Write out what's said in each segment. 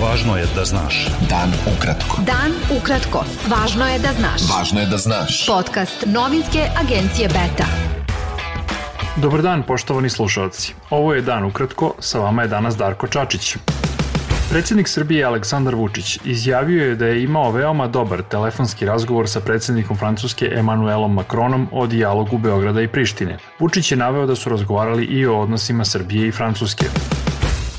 Važno je da znaš. Dan ukratko. Dan ukratko. Važno je da znaš. Važno je da znaš. Podcast novinske agencije Beta. Dobar dan, poštovani slušalci. Ovo je Dan ukratko, sa vama je danas Darko Čačić. Predsednik Srbije Aleksandar Vučić izjavio je da je imao veoma dobar telefonski razgovor sa predsednikom Francuske Emanuelom Macronom o dijalogu Beograda i Prištine. Vučić je naveo da su razgovarali i o odnosima Srbije i Francuske.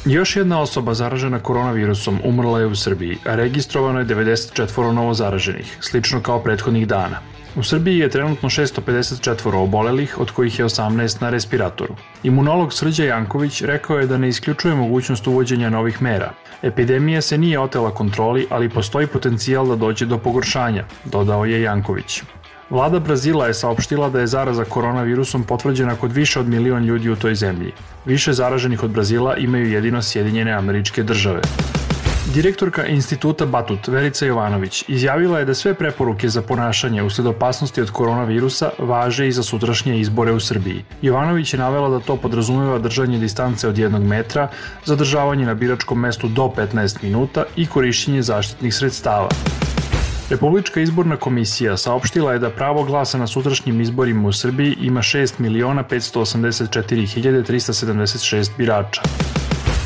Još jedna osoba zaražena koronavirusom umrla je u Srbiji, a registrovano je 94 novo zaraženih, slično kao prethodnih dana. U Srbiji je trenutno 654 obolelih, od kojih je 18 na respiratoru. Imunolog Srđa Janković rekao je da ne isključuje mogućnost uvođenja novih mera. Epidemija se nije otela kontroli, ali postoji potencijal da dođe do pogoršanja, dodao je Janković. Vlada Brazila je saopštila da je zaraza koronavirusom potvrđena kod više od milion ljudi u toj zemlji. Više zaraženih od Brazila imaju jedino Sjedinjene američke države. Direktorka instituta Batut, Verica Jovanović, izjavila je da sve preporuke za ponašanje usled opasnosti od koronavirusa važe i za sutrašnje izbore u Srbiji. Jovanović je navela da to podrazumeva držanje distance od jednog metra, zadržavanje na biračkom mestu do 15 minuta i korišćenje zaštitnih sredstava. Republička izborna komisija saopštila je da pravo glasa na sutrašnjim izborima u Srbiji ima 6.584.376 birača.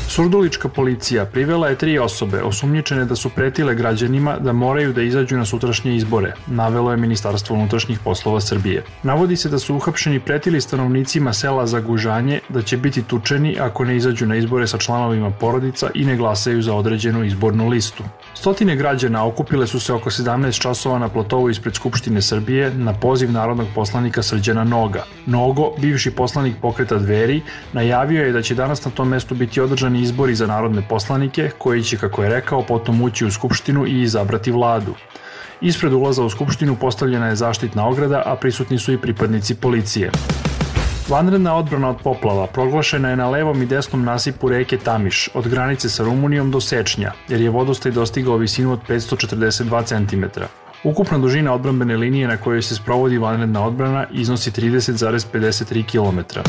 Surdulička policija privela je tri osobe osumnjičene da su pretile građanima da moraju da izađu na sutrašnje izbore, navelo je Ministarstvo unutrašnjih poslova Srbije. Navodi se da su uhapšeni pretili stanovnicima sela za gužanje da će biti tučeni ako ne izađu na izbore sa članovima porodica i ne glasaju za određenu izbornu listu. Stotine građana okupile su se oko 17 časova na platovu ispred Skupštine Srbije na poziv narodnog poslanika Srđana Noga. Nogo, bivši poslanik pokreta Dveri, najavio je da će danas na tom mestu biti održani izbori za narodne poslanike, koji će, kako je rekao, potom ući u Skupštinu i izabrati vladu. Ispred ulaza u Skupštinu postavljena je zaštitna ograda, a prisutni su i pripadnici policije. Vanredna odbrana od poplava proglašena je na levom i desnom nasipu reke Tamiš, od granice sa Rumunijom do Sečnja, jer je vodostaj dostigao visinu od 542 cm. Ukupna dužina odbrambene linije na kojoj se sprovodi vanredna odbrana iznosi 30,53 km.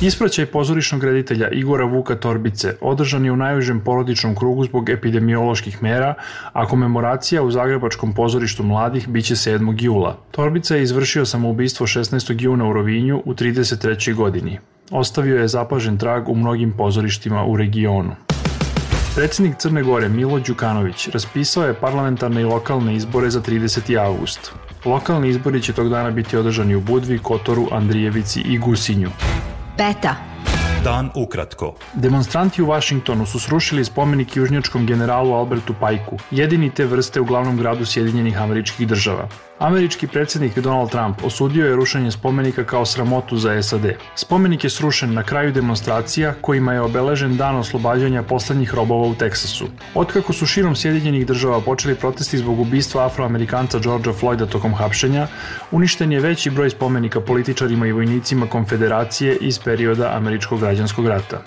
Ispraćaj pozorišnog reditelja Igora Vuka Torbice održan je u najužem porodičnom krugu zbog epidemioloških mera, a komemoracija u Zagrebačkom pozorištu mladih biće 7. jula. Torbica je izvršio samoubistvo 16. juna u Rovinju u 33. godini. Ostavio je zapažen trag u mnogim pozorištima u regionu. Predsednik Crne Gore Milo Đukanović raspisao je parlamentarne i lokalne izbore za 30. avgust. Lokalni izbori će tog dana biti održani u Budvi, Kotoru, Andrijevici i Gusinju. Beta. Dan ukratko. Demonstranti u Vašingtonu su srušili spomenik južnjačkom generalu Albertu Pajku, jedini te vrste u glavnom gradu Sjedinjenih američkih država. Američki predsednik Donald Trump osudio je rušenje spomenika kao sramotu za SAD. Spomenik je srušen na kraju demonstracija kojima je obeležen dan oslobađanja poslednjih robova u Teksasu. Otkako su širom Sjedinjenih država počeli protesti zbog ubistva afroamerikanca Georgea Floyda tokom hapšenja, uništen je veći broj spomenika političarima i vojnicima konfederacije iz perioda američkog građanskog rata.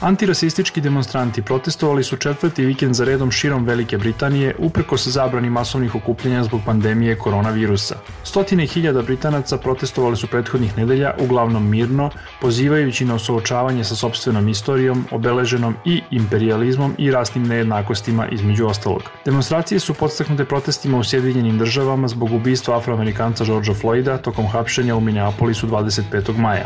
Antirasistički demonstranti protestovali su četvrti vikend za redom širom Velike Britanije uprkos zabrani masovnih okupljenja zbog pandemije koronavirusa. Stotine hiljada Britanaca protestovali su prethodnih nedelja uglavnom mirno, pozivajući na osočavanje sa sobstvenom istorijom, obeleženom i imperializmom i rasnim nejednakostima između ostalog. Demonstracije su podstaknute protestima u Sjedinjenim državama zbog ubistva afroamerikanca Georgea Floyda tokom hapšenja u Minneapolisu 25. maja.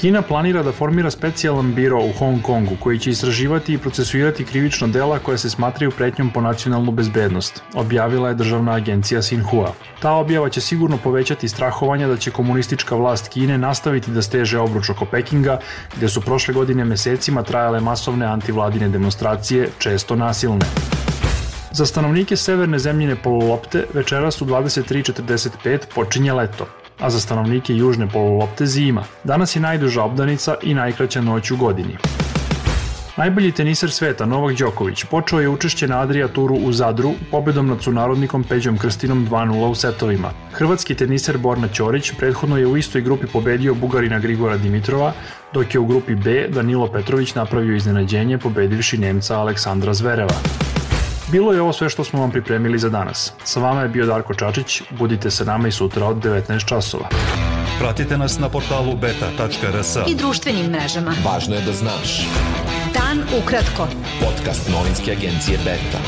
Kina planira da formira specijalan biro u Hong Kongu koji će istraživati i procesuirati krivično dela koje se smatraju pretnjom po nacionalnu bezbednost, objavila je državna agencija Sinhua. Ta objava će sigurno povećati strahovanja da će komunistička vlast Kine nastaviti da steže obruč oko Pekinga, gde su prošle godine mesecima trajale masovne antivladine demonstracije, često nasilne. Za stanovnike severne zemljine polulopte večeras u 23.45 počinje leto a za stanovnike južne polulopte zima. Danas je najduža obdanica i najkraća noć u godini. Najbolji teniser sveta Novak Đoković počeo je učešće na Adria Turu u Zadru pobedom nad sunarodnikom Peđom Krstinom 2-0 u setovima. Hrvatski teniser Borna Ćorić prethodno je u istoj grupi pobedio Bugarina Grigora Dimitrova, dok je u grupi B Danilo Petrović napravio iznenađenje pobedivši Nemca Aleksandra Zvereva. Bilo je ovo sve što smo vam pripremili za danas. Sa vama je bio Darko Čačić, budite sa nama i sutra od 19 časova. Pratite nas na portalu beta.rs I društvenim mrežama. Važno je da znaš. Dan ukratko. Podcast novinske agencije Beta.